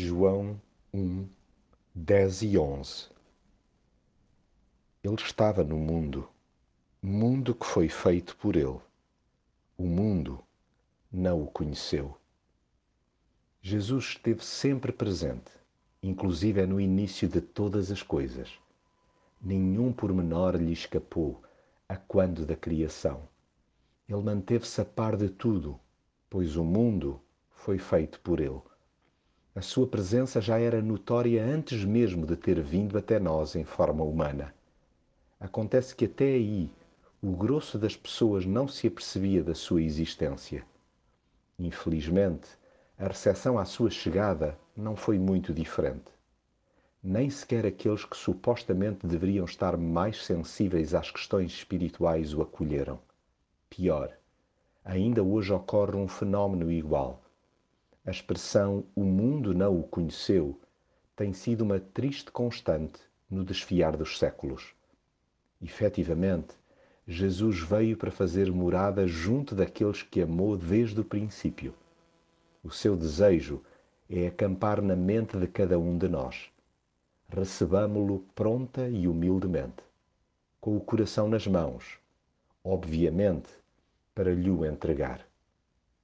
João 1, 10 e 11 Ele estava no mundo, mundo que foi feito por ele. O mundo não o conheceu. Jesus esteve sempre presente, inclusive no início de todas as coisas. Nenhum pormenor lhe escapou a quando da criação. Ele manteve-se a par de tudo, pois o mundo foi feito por ele. A sua presença já era notória antes mesmo de ter vindo até nós em forma humana. Acontece que até aí o grosso das pessoas não se apercebia da sua existência. Infelizmente, a recepção à sua chegada não foi muito diferente. Nem sequer aqueles que supostamente deveriam estar mais sensíveis às questões espirituais o acolheram. Pior, ainda hoje ocorre um fenómeno igual. A expressão o mundo não o conheceu tem sido uma triste constante no desfiar dos séculos. Efetivamente, Jesus veio para fazer morada junto daqueles que amou desde o princípio. O seu desejo é acampar na mente de cada um de nós. Recebamo-lo pronta e humildemente, com o coração nas mãos, obviamente, para lhe o entregar.